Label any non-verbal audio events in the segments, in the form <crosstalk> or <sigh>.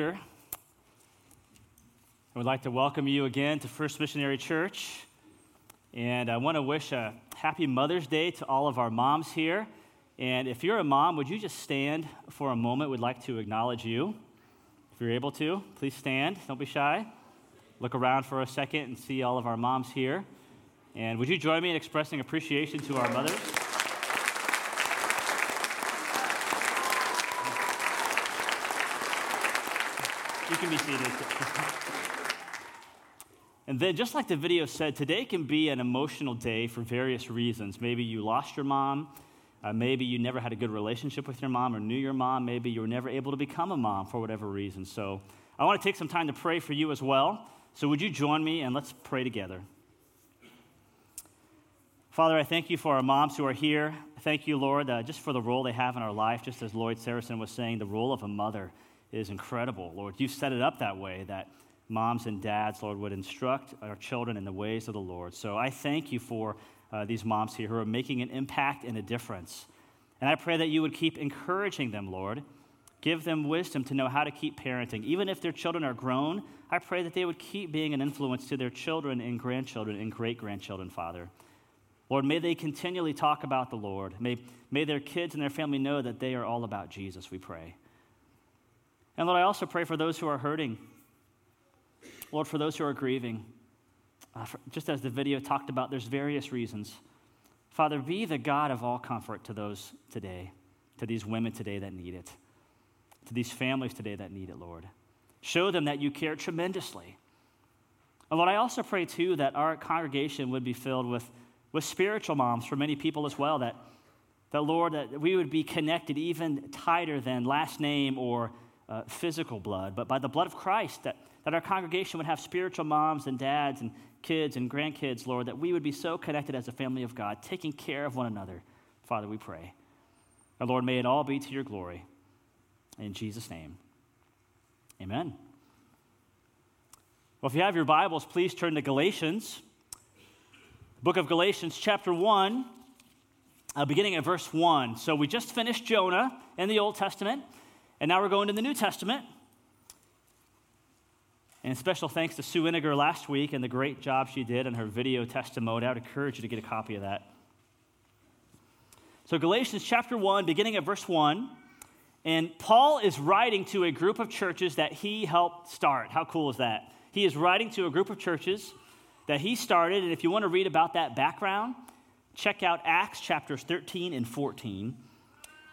Scripture. I would like to welcome you again to First Missionary Church. And I want to wish a happy Mother's Day to all of our moms here. And if you're a mom, would you just stand for a moment? We'd like to acknowledge you. If you're able to, please stand. Don't be shy. Look around for a second and see all of our moms here. And would you join me in expressing appreciation to our mothers? You can be seated. and then, just like the video said, today can be an emotional day for various reasons. Maybe you lost your mom. Uh, maybe you never had a good relationship with your mom or knew your mom. Maybe you were never able to become a mom for whatever reason. So, I want to take some time to pray for you as well. So, would you join me and let's pray together? Father, I thank you for our moms who are here. Thank you, Lord, uh, just for the role they have in our life. Just as Lloyd Saracen was saying, the role of a mother is incredible. Lord, you've set it up that way that moms and dads, Lord, would instruct our children in the ways of the Lord. So I thank you for uh, these moms here who are making an impact and a difference. And I pray that you would keep encouraging them, Lord. Give them wisdom to know how to keep parenting. Even if their children are grown, I pray that they would keep being an influence to their children and grandchildren and great grandchildren, Father. Lord, may they continually talk about the Lord. May, may their kids and their family know that they are all about Jesus, we pray. And Lord, I also pray for those who are hurting. Lord, for those who are grieving. Uh, for, just as the video talked about, there's various reasons. Father, be the God of all comfort to those today, to these women today that need it, to these families today that need it, Lord. Show them that you care tremendously. And Lord, I also pray too that our congregation would be filled with, with spiritual moms for many people as well, that, that Lord, that we would be connected even tighter than last name or uh, physical blood, but by the blood of Christ, that, that our congregation would have spiritual moms and dads and kids and grandkids, Lord, that we would be so connected as a family of God, taking care of one another. Father, we pray. Our Lord, may it all be to your glory. In Jesus' name, amen. Well, if you have your Bibles, please turn to Galatians. Book of Galatians, chapter 1, uh, beginning at verse 1. So we just finished Jonah in the Old Testament. And now we're going to the New Testament. And special thanks to Sue Iniger last week and the great job she did in her video testimony. I would encourage you to get a copy of that. So, Galatians chapter 1, beginning at verse 1. And Paul is writing to a group of churches that he helped start. How cool is that? He is writing to a group of churches that he started. And if you want to read about that background, check out Acts chapters 13 and 14.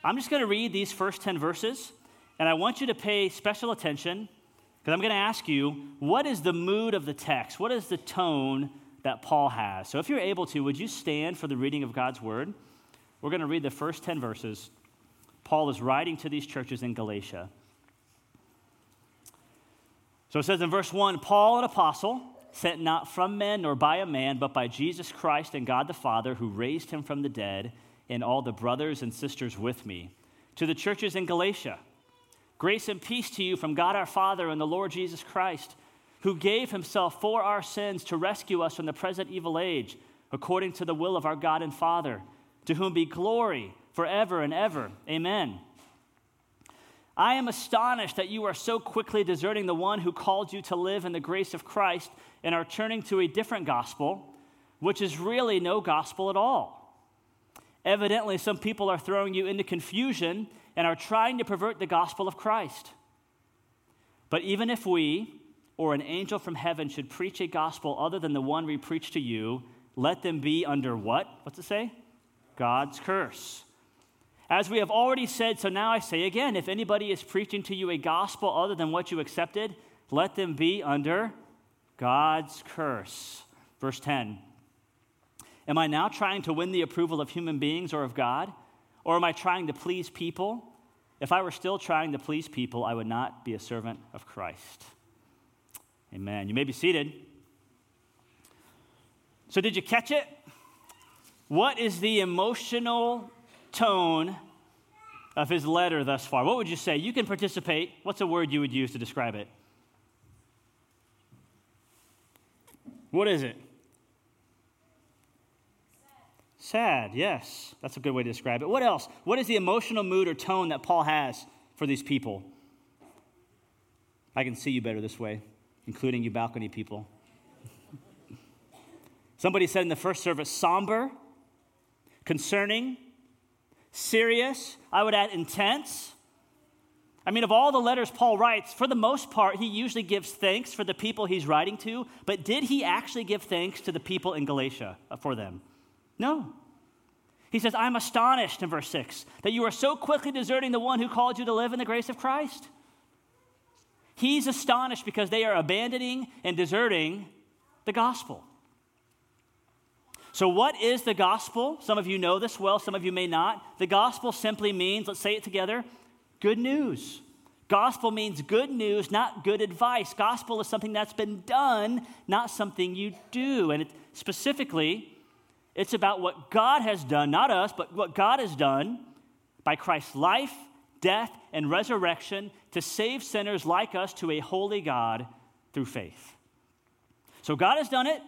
I'm just going to read these first 10 verses. And I want you to pay special attention because I'm going to ask you what is the mood of the text? What is the tone that Paul has? So if you're able to, would you stand for the reading of God's word? We're going to read the first 10 verses. Paul is writing to these churches in Galatia. So it says in verse 1 Paul, an apostle, sent not from men nor by a man, but by Jesus Christ and God the Father, who raised him from the dead, and all the brothers and sisters with me, to the churches in Galatia. Grace and peace to you from God our Father and the Lord Jesus Christ, who gave himself for our sins to rescue us from the present evil age, according to the will of our God and Father, to whom be glory forever and ever. Amen. I am astonished that you are so quickly deserting the one who called you to live in the grace of Christ and are turning to a different gospel, which is really no gospel at all. Evidently, some people are throwing you into confusion and are trying to pervert the gospel of Christ. But even if we or an angel from heaven should preach a gospel other than the one we preach to you, let them be under what? What's it say? God's curse. As we have already said, so now I say again if anybody is preaching to you a gospel other than what you accepted, let them be under God's curse. Verse 10 Am I now trying to win the approval of human beings or of God? Or am I trying to please people? If I were still trying to please people, I would not be a servant of Christ. Amen. You may be seated. So, did you catch it? What is the emotional tone of his letter thus far? What would you say? You can participate. What's a word you would use to describe it? What is it? Sad, yes. That's a good way to describe it. What else? What is the emotional mood or tone that Paul has for these people? I can see you better this way, including you balcony people. <laughs> Somebody said in the first service somber, concerning, serious, I would add intense. I mean, of all the letters Paul writes, for the most part, he usually gives thanks for the people he's writing to, but did he actually give thanks to the people in Galatia for them? No. He says, I'm astonished in verse 6 that you are so quickly deserting the one who called you to live in the grace of Christ. He's astonished because they are abandoning and deserting the gospel. So, what is the gospel? Some of you know this well, some of you may not. The gospel simply means, let's say it together, good news. Gospel means good news, not good advice. Gospel is something that's been done, not something you do. And it, specifically, it's about what God has done, not us, but what God has done by Christ's life, death, and resurrection to save sinners like us to a holy God through faith. So God has done it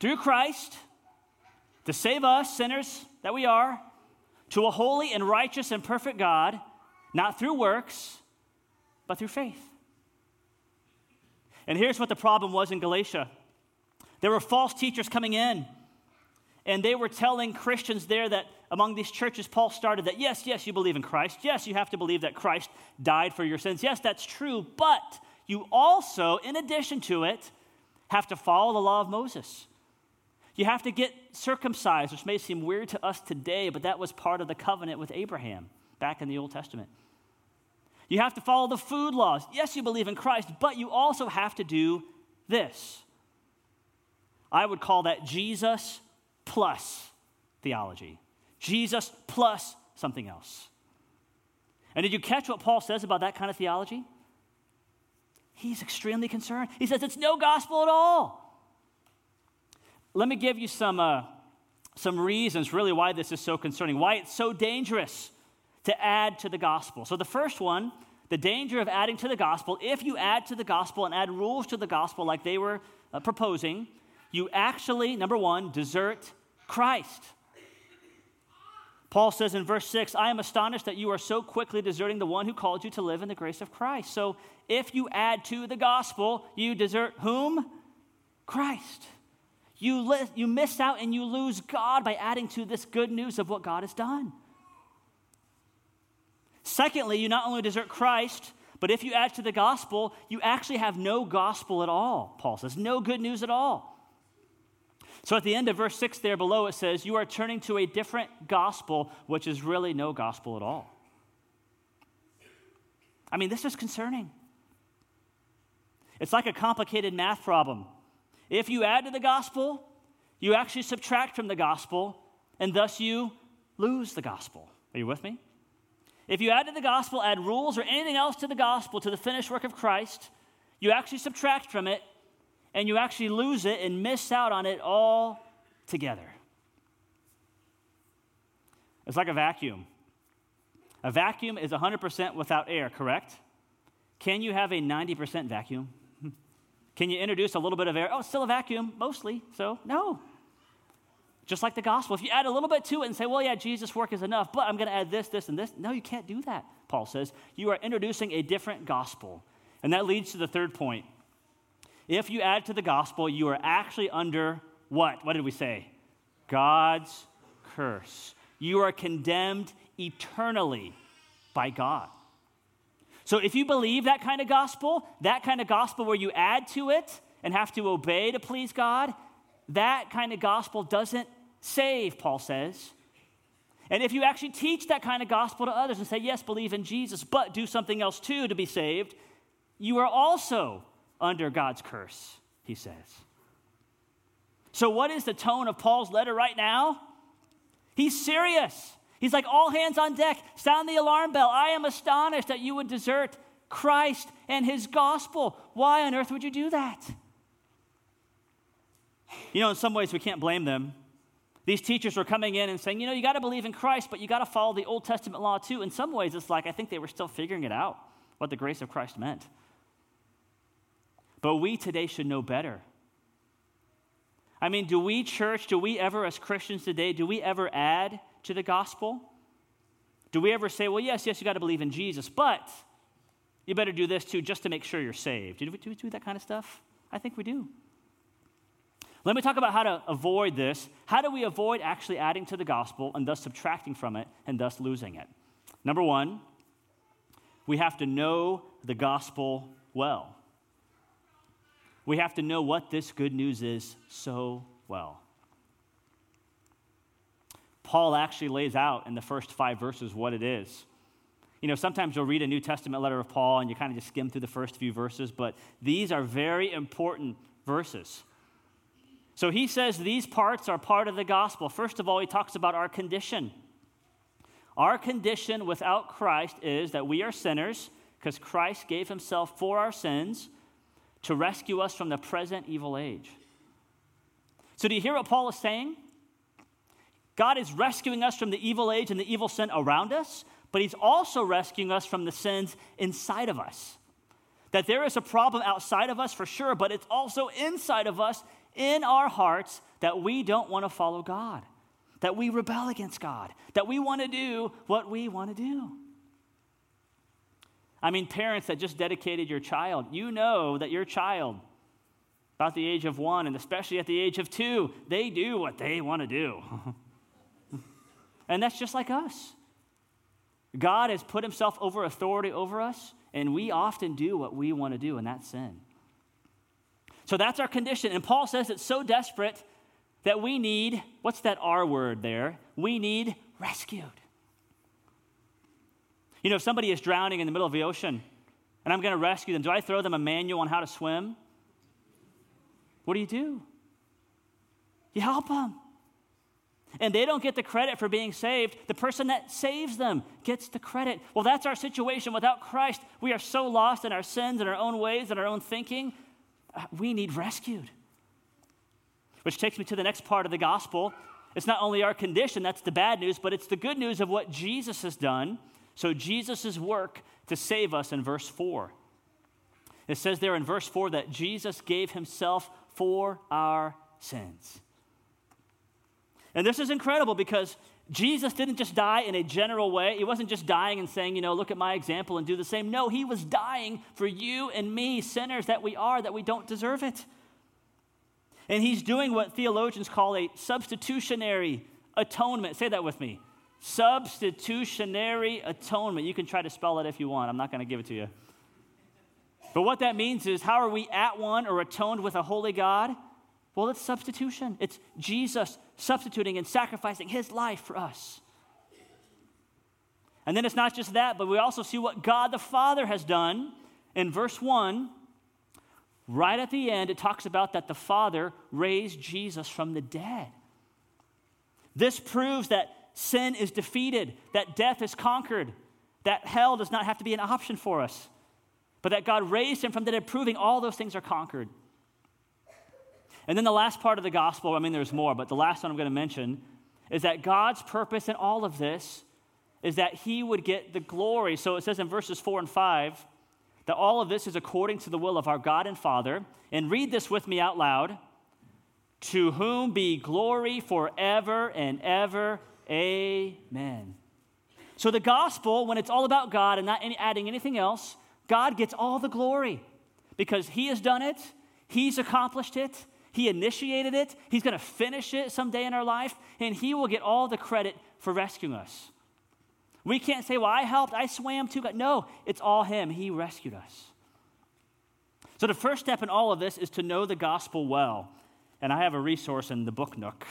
through Christ to save us, sinners that we are, to a holy and righteous and perfect God, not through works, but through faith. And here's what the problem was in Galatia there were false teachers coming in, and they were telling Christians there that among these churches Paul started that yes, yes, you believe in Christ. Yes, you have to believe that Christ died for your sins. Yes, that's true, but you also, in addition to it, have to follow the law of Moses. You have to get circumcised, which may seem weird to us today, but that was part of the covenant with Abraham back in the Old Testament. You have to follow the food laws. Yes, you believe in Christ, but you also have to do this. I would call that Jesus plus theology. Jesus plus something else. And did you catch what Paul says about that kind of theology? He's extremely concerned. He says it's no gospel at all. Let me give you some, uh, some reasons, really, why this is so concerning, why it's so dangerous to add to the gospel. So, the first one, the danger of adding to the gospel, if you add to the gospel and add rules to the gospel like they were uh, proposing, you actually, number one, desert Christ. Paul says in verse 6, I am astonished that you are so quickly deserting the one who called you to live in the grace of Christ. So if you add to the gospel, you desert whom? Christ. You, li- you miss out and you lose God by adding to this good news of what God has done. Secondly, you not only desert Christ, but if you add to the gospel, you actually have no gospel at all, Paul says, no good news at all. So at the end of verse 6 there below, it says, You are turning to a different gospel, which is really no gospel at all. I mean, this is concerning. It's like a complicated math problem. If you add to the gospel, you actually subtract from the gospel, and thus you lose the gospel. Are you with me? If you add to the gospel, add rules or anything else to the gospel, to the finished work of Christ, you actually subtract from it, and you actually lose it and miss out on it all together. It's like a vacuum. A vacuum is 100% without air, correct? Can you have a 90% vacuum? <laughs> Can you introduce a little bit of air? Oh, it's still a vacuum, mostly. So, no. Just like the gospel. If you add a little bit to it and say, well, yeah, Jesus' work is enough, but I'm going to add this, this, and this. No, you can't do that, Paul says. You are introducing a different gospel. And that leads to the third point. If you add to the gospel, you are actually under what? What did we say? God's curse. You are condemned eternally by God. So if you believe that kind of gospel, that kind of gospel where you add to it and have to obey to please God, that kind of gospel doesn't save, Paul says. And if you actually teach that kind of gospel to others and say, yes, believe in Jesus, but do something else too to be saved, you are also under God's curse, he says. So, what is the tone of Paul's letter right now? He's serious. He's like, all hands on deck, sound the alarm bell. I am astonished that you would desert Christ and his gospel. Why on earth would you do that? You know, in some ways, we can't blame them. These teachers were coming in and saying, you know, you got to believe in Christ, but you got to follow the Old Testament law too. In some ways, it's like I think they were still figuring it out, what the grace of Christ meant. But we today should know better. I mean, do we, church, do we ever, as Christians today, do we ever add to the gospel? Do we ever say, well, yes, yes, you got to believe in Jesus, but You better do this too, just to make sure you're saved. Do we, do we do that kind of stuff? I think we do. Let me talk about how to avoid this. How do we avoid actually adding to the gospel and thus subtracting from it and thus losing it? Number one, we have to know the gospel well. We have to know what this good news is so well. Paul actually lays out in the first five verses what it is. You know, sometimes you'll read a New Testament letter of Paul and you kind of just skim through the first few verses, but these are very important verses. So he says these parts are part of the gospel. First of all, he talks about our condition. Our condition without Christ is that we are sinners because Christ gave himself for our sins to rescue us from the present evil age. So, do you hear what Paul is saying? God is rescuing us from the evil age and the evil sin around us, but He's also rescuing us from the sins inside of us. That there is a problem outside of us for sure, but it's also inside of us, in our hearts, that we don't want to follow God, that we rebel against God, that we want to do what we want to do. I mean, parents that just dedicated your child, you know that your child, about the age of one, and especially at the age of two, they do what they want to do. <laughs> and that's just like us. God has put himself over authority over us, and we often do what we want to do, and that's sin. So that's our condition. And Paul says it's so desperate that we need what's that R word there? We need rescued. You know, if somebody is drowning in the middle of the ocean and I'm going to rescue them, do I throw them a manual on how to swim? What do you do? You help them. And they don't get the credit for being saved. The person that saves them gets the credit. Well, that's our situation. Without Christ, we are so lost in our sins and our own ways and our own thinking. Uh, we need rescued. Which takes me to the next part of the gospel. It's not only our condition, that's the bad news, but it's the good news of what Jesus has done. So, Jesus' work to save us in verse 4. It says there in verse 4 that Jesus gave himself for our sins. And this is incredible because Jesus didn't just die in a general way. He wasn't just dying and saying, you know, look at my example and do the same. No, he was dying for you and me, sinners that we are, that we don't deserve it. And he's doing what theologians call a substitutionary atonement. Say that with me. Substitutionary atonement. You can try to spell it if you want. I'm not going to give it to you. But what that means is how are we at one or atoned with a holy God? Well, it's substitution. It's Jesus substituting and sacrificing his life for us. And then it's not just that, but we also see what God the Father has done. In verse 1, right at the end, it talks about that the Father raised Jesus from the dead. This proves that sin is defeated, that death is conquered, that hell does not have to be an option for us, but that God raised him from the dead, proving all those things are conquered. And then the last part of the gospel, I mean, there's more, but the last one I'm going to mention is that God's purpose in all of this is that he would get the glory. So it says in verses 4 and 5 that all of this is according to the will of our God and Father. And read this with me out loud. To whom be glory forever and ever. Amen. So the gospel, when it's all about God and not any, adding anything else, God gets all the glory because he has done it, he's accomplished it, he initiated it. He's going to finish it someday in our life, and He will get all the credit for rescuing us. We can't say, Well, I helped, I swam too. God. No, it's all Him. He rescued us. So, the first step in all of this is to know the gospel well. And I have a resource in the Book Nook.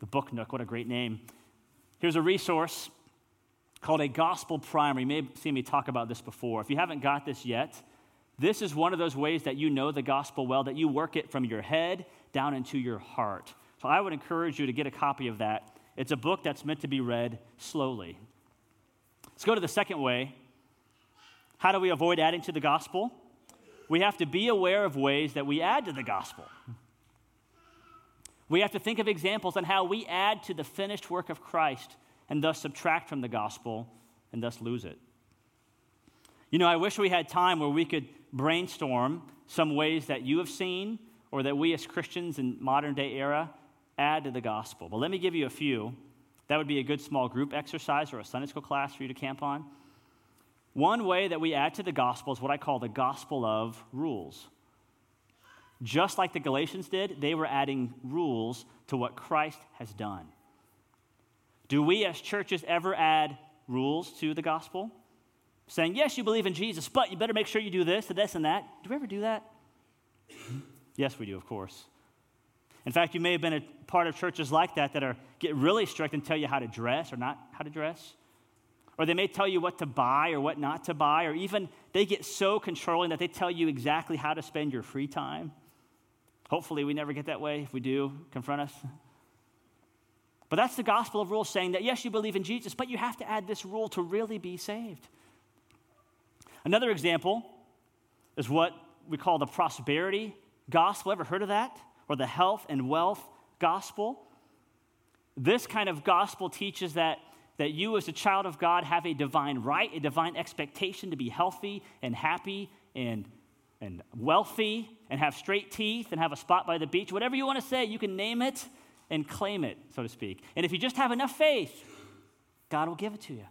The Book Nook, what a great name. Here's a resource called a Gospel Primer. You may have seen me talk about this before. If you haven't got this yet, this is one of those ways that you know the gospel well, that you work it from your head down into your heart. So I would encourage you to get a copy of that. It's a book that's meant to be read slowly. Let's go to the second way. How do we avoid adding to the gospel? We have to be aware of ways that we add to the gospel. We have to think of examples on how we add to the finished work of Christ and thus subtract from the gospel and thus lose it. You know, I wish we had time where we could brainstorm some ways that you have seen or that we as Christians in modern day era add to the gospel. But let me give you a few. That would be a good small group exercise or a Sunday school class for you to camp on. One way that we add to the gospel is what I call the gospel of rules. Just like the Galatians did, they were adding rules to what Christ has done. Do we as churches ever add rules to the gospel? Saying, yes, you believe in Jesus, but you better make sure you do this and this and that. Do we ever do that? <clears throat> yes, we do, of course. In fact, you may have been a part of churches like that that are get really strict and tell you how to dress or not how to dress. Or they may tell you what to buy or what not to buy, or even they get so controlling that they tell you exactly how to spend your free time. Hopefully, we never get that way. If we do, confront us. But that's the gospel of rules saying that yes, you believe in Jesus, but you have to add this rule to really be saved. Another example is what we call the prosperity gospel. Ever heard of that? Or the health and wealth gospel? This kind of gospel teaches that, that you, as a child of God, have a divine right, a divine expectation to be healthy and happy and, and wealthy and have straight teeth and have a spot by the beach. Whatever you want to say, you can name it and claim it, so to speak. And if you just have enough faith, God will give it to you.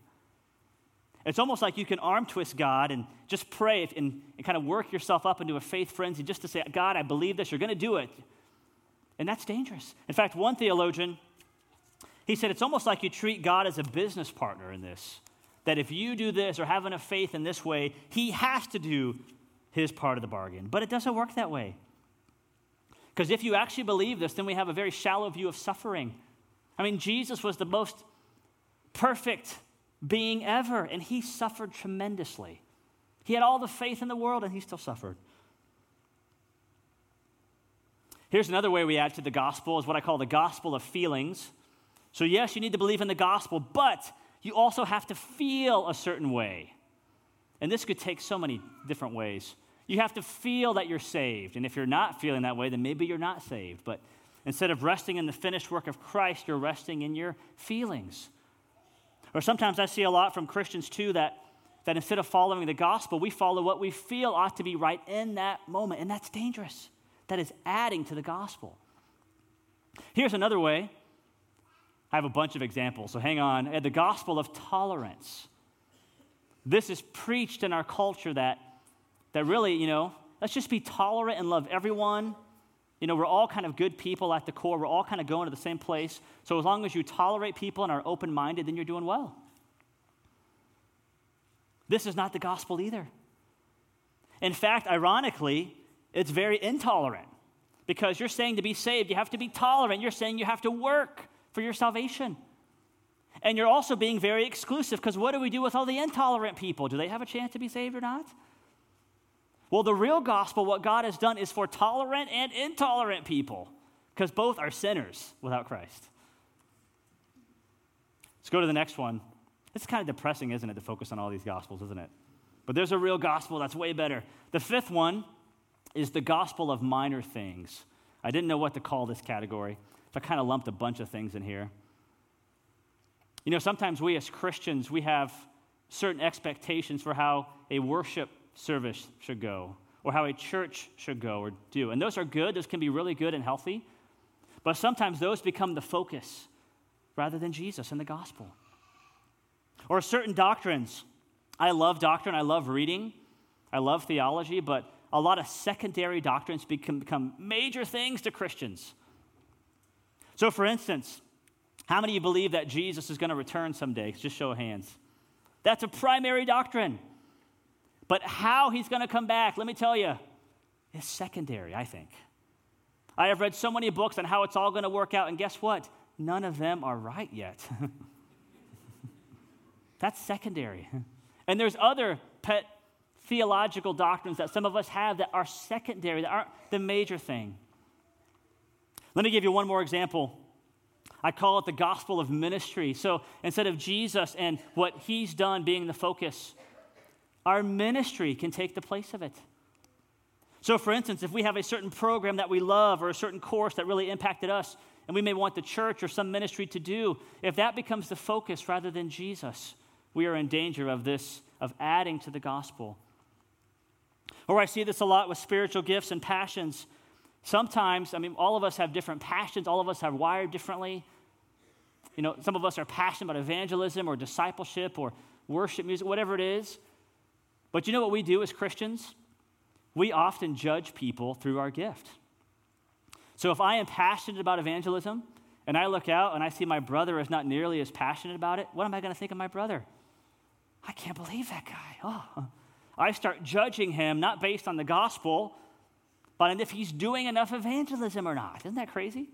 It's almost like you can arm twist God and just pray and, and kind of work yourself up into a faith frenzy just to say, God, I believe this, you're going to do it. And that's dangerous. In fact, one theologian, he said it's almost like you treat God as a business partner in this. That if you do this or have enough faith in this way, he has to do his part of the bargain. But it doesn't work that way. Because if you actually believe this, then we have a very shallow view of suffering. I mean, Jesus was the most perfect being ever, and he suffered tremendously. He had all the faith in the world, and he still suffered. Here's another way we add to the gospel is what I call the gospel of feelings. So, yes, you need to believe in the gospel, but you also have to feel a certain way. And this could take so many different ways. You have to feel that you're saved. And if you're not feeling that way, then maybe you're not saved. But instead of resting in the finished work of Christ, you're resting in your feelings. Or sometimes I see a lot from Christians too that, that instead of following the gospel, we follow what we feel ought to be right in that moment. And that's dangerous. That is adding to the gospel. Here's another way. I have a bunch of examples, so hang on. The gospel of tolerance. This is preached in our culture that that really, you know, let's just be tolerant and love everyone. You know, we're all kind of good people at the core. We're all kind of going to the same place. So as long as you tolerate people and are open minded, then you're doing well. This is not the gospel either. In fact, ironically, it's very intolerant because you're saying to be saved, you have to be tolerant. You're saying you have to work for your salvation. And you're also being very exclusive because what do we do with all the intolerant people? Do they have a chance to be saved or not? Well, the real gospel, what God has done, is for tolerant and intolerant people, because both are sinners without Christ. Let's go to the next one. It's kind of depressing, isn't it, to focus on all these gospels, isn't it? But there's a real gospel that's way better. The fifth one is the gospel of minor things. I didn't know what to call this category, so I kind of lumped a bunch of things in here. You know, sometimes we as Christians, we have certain expectations for how a worship service should go, or how a church should go or do. And those are good, those can be really good and healthy. But sometimes those become the focus rather than Jesus and the gospel. Or certain doctrines. I love doctrine, I love reading, I love theology, but a lot of secondary doctrines become, become major things to Christians. So, for instance, how many of you believe that Jesus is going to return someday? Just show of hands. That's a primary doctrine. But how he's going to come back, let me tell you, is secondary, I think. I have read so many books on how it's all going to work out, and guess what? None of them are right yet. <laughs> That's secondary. And there's other pet theological doctrines that some of us have that are secondary, that aren't the major thing. Let me give you one more example. I call it the gospel of ministry. So instead of Jesus and what he's done being the focus, our ministry can take the place of it. So, for instance, if we have a certain program that we love or a certain course that really impacted us, and we may want the church or some ministry to do, if that becomes the focus rather than Jesus, we are in danger of this, of adding to the gospel. Or I see this a lot with spiritual gifts and passions. Sometimes, I mean, all of us have different passions, all of us are wired differently. You know, some of us are passionate about evangelism or discipleship or worship music, whatever it is. But you know what we do as Christians? We often judge people through our gift. So if I am passionate about evangelism and I look out and I see my brother is not nearly as passionate about it, what am I going to think of my brother? I can't believe that guy. Oh. I start judging him not based on the gospel, but on if he's doing enough evangelism or not. Isn't that crazy?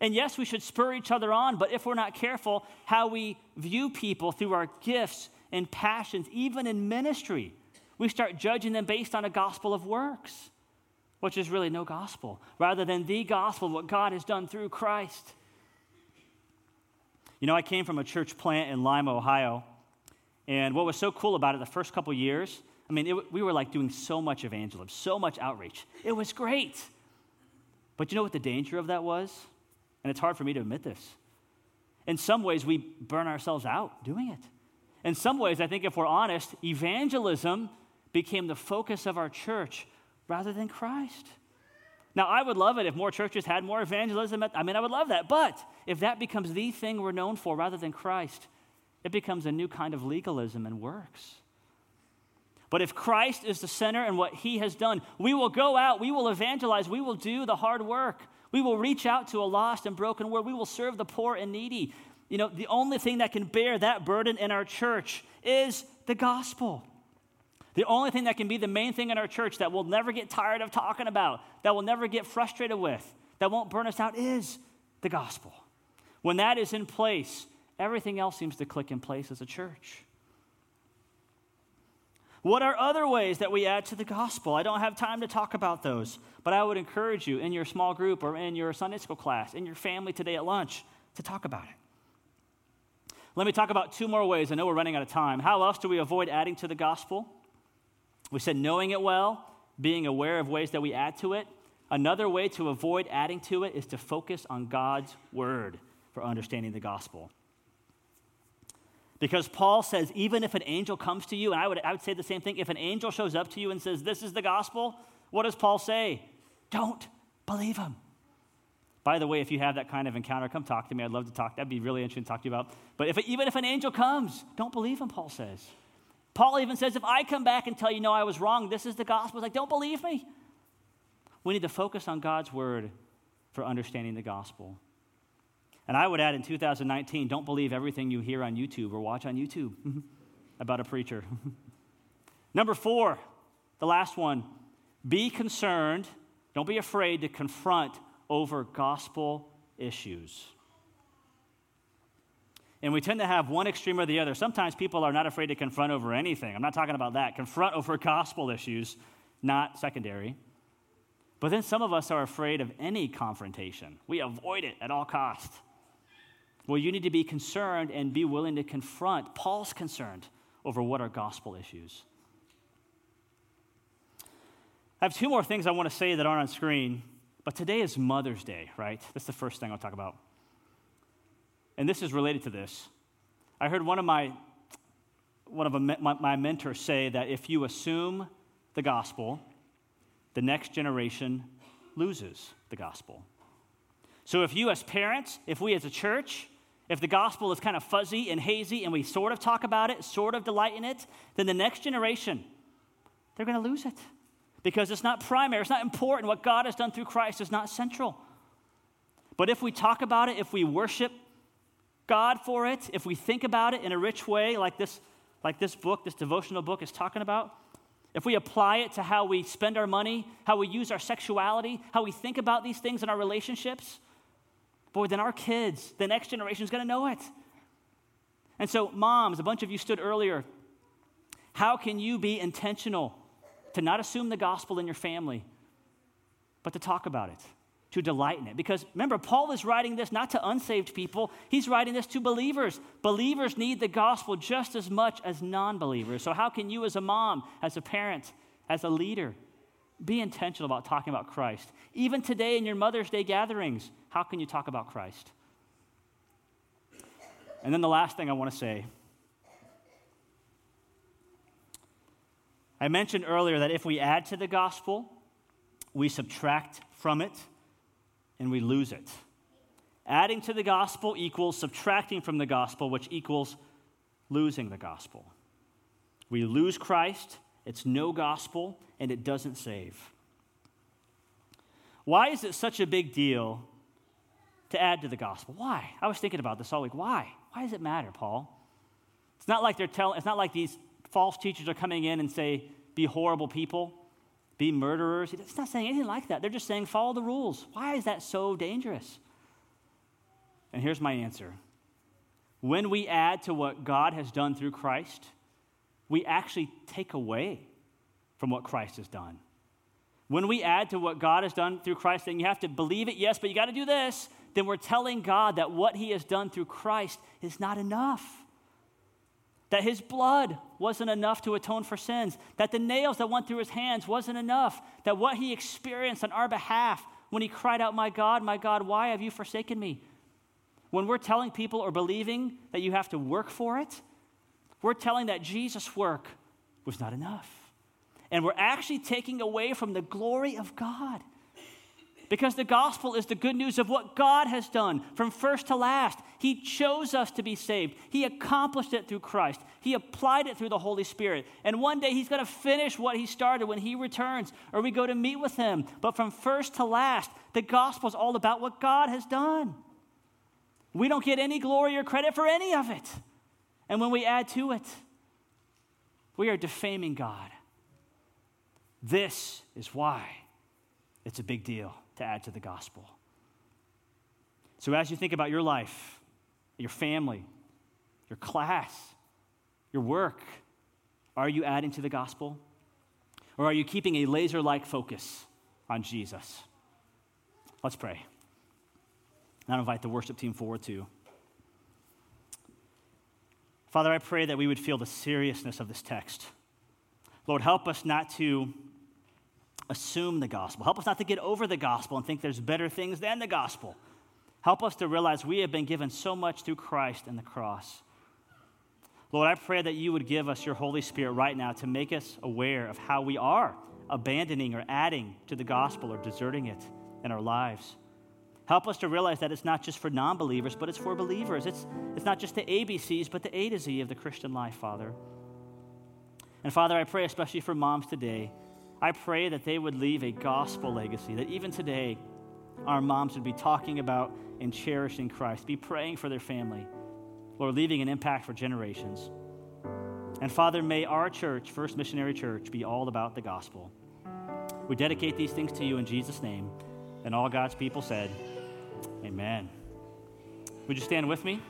And yes, we should spur each other on, but if we're not careful, how we view people through our gifts and passions, even in ministry, we start judging them based on a gospel of works, which is really no gospel, rather than the gospel, what God has done through Christ. You know, I came from a church plant in Lima, Ohio, and what was so cool about it the first couple years, I mean, it, we were like doing so much evangelism, so much outreach. It was great. But you know what the danger of that was? And it's hard for me to admit this. In some ways, we burn ourselves out doing it. In some ways, I think if we're honest, evangelism became the focus of our church rather than Christ. Now, I would love it if more churches had more evangelism. I mean, I would love that. But if that becomes the thing we're known for rather than Christ, it becomes a new kind of legalism and works. But if Christ is the center and what he has done, we will go out, we will evangelize, we will do the hard work. We will reach out to a lost and broken world. We will serve the poor and needy. You know, the only thing that can bear that burden in our church is the gospel. The only thing that can be the main thing in our church that we'll never get tired of talking about, that we'll never get frustrated with, that won't burn us out is the gospel. When that is in place, everything else seems to click in place as a church. What are other ways that we add to the gospel? I don't have time to talk about those, but I would encourage you in your small group or in your Sunday school class, in your family today at lunch, to talk about it. Let me talk about two more ways. I know we're running out of time. How else do we avoid adding to the gospel? We said knowing it well, being aware of ways that we add to it. Another way to avoid adding to it is to focus on God's word for understanding the gospel. Because Paul says, even if an angel comes to you, and I would, I would say the same thing, if an angel shows up to you and says, This is the gospel, what does Paul say? Don't believe him. By the way, if you have that kind of encounter, come talk to me. I'd love to talk. That'd be really interesting to talk to you about. But if, even if an angel comes, don't believe him, Paul says. Paul even says, if I come back and tell you, no, I was wrong, this is the gospel, like, don't believe me. We need to focus on God's word for understanding the gospel. And I would add in 2019, don't believe everything you hear on YouTube or watch on YouTube <laughs> about a preacher. <laughs> Number four, the last one, be concerned, don't be afraid to confront over gospel issues. And we tend to have one extreme or the other. Sometimes people are not afraid to confront over anything. I'm not talking about that. Confront over gospel issues, not secondary. But then some of us are afraid of any confrontation. We avoid it at all costs. Well, you need to be concerned and be willing to confront. Paul's concerned over what are gospel issues. I have two more things I want to say that aren't on screen, but today is Mother's Day, right? That's the first thing I'll talk about. And this is related to this. I heard one of my one of my, my mentors say that if you assume the gospel, the next generation loses the gospel. So if you as parents, if we as a church, if the gospel is kind of fuzzy and hazy and we sort of talk about it, sort of delight in it, then the next generation, they're going to lose it because it's not primary, it's not important. What God has done through Christ is not central. But if we talk about it, if we worship God for it, if we think about it in a rich way, like this, like this book, this devotional book is talking about, if we apply it to how we spend our money, how we use our sexuality, how we think about these things in our relationships, boy, then our kids, the next generation is going to know it. And so, moms, a bunch of you stood earlier. How can you be intentional to not assume the gospel in your family, but to talk about it, to delight in it? Because remember, Paul is writing this not to unsaved people, he's writing this to believers. Believers need the gospel just as much as non believers. So, how can you, as a mom, as a parent, as a leader, be intentional about talking about Christ? Even today in your Mother's Day gatherings, how can you talk about Christ? And then the last thing I want to say I mentioned earlier that if we add to the gospel, we subtract from it and we lose it. Adding to the gospel equals subtracting from the gospel, which equals losing the gospel. We lose Christ, it's no gospel, and it doesn't save. Why is it such a big deal to add to the gospel? Why? I was thinking about this all week. Why? Why does it matter, Paul? It's not like they're telling, it's not like these false teachers are coming in and say, be horrible people, be murderers. It's not saying anything like that. They're just saying, follow the rules. Why is that so dangerous? And here's my answer when we add to what God has done through Christ, we actually take away from what Christ has done. When we add to what God has done through Christ, then you have to believe it, yes, but you got to do this, then we're telling God that what He has done through Christ is not enough. That His blood wasn't enough to atone for sins. That the nails that went through His hands wasn't enough. That what He experienced on our behalf when He cried out, My God, my God, why have you forsaken me? When we're telling people or believing that you have to work for it, we're telling that Jesus' work was not enough. And we're actually taking away from the glory of God. Because the gospel is the good news of what God has done from first to last. He chose us to be saved. He accomplished it through Christ. He applied it through the Holy Spirit. And one day He's going to finish what He started when He returns or we go to meet with Him. But from first to last, the gospel is all about what God has done. We don't get any glory or credit for any of it. And when we add to it, we are defaming God. This is why it's a big deal to add to the gospel. So, as you think about your life, your family, your class, your work, are you adding to the gospel? Or are you keeping a laser like focus on Jesus? Let's pray. And I invite the worship team forward too. Father, I pray that we would feel the seriousness of this text. Lord, help us not to assume the gospel. Help us not to get over the gospel and think there's better things than the gospel. Help us to realize we have been given so much through Christ and the cross. Lord, I pray that you would give us your Holy Spirit right now to make us aware of how we are abandoning or adding to the gospel or deserting it in our lives. Help us to realize that it's not just for non believers, but it's for believers. It's, it's not just the ABCs, but the A to Z of the Christian life, Father. And Father, I pray especially for moms today. I pray that they would leave a gospel legacy, that even today, our moms would be talking about and cherishing Christ, be praying for their family, Lord, leaving an impact for generations. And Father, may our church, First Missionary Church, be all about the gospel. We dedicate these things to you in Jesus' name. And all God's people said, Amen. Would you stand with me?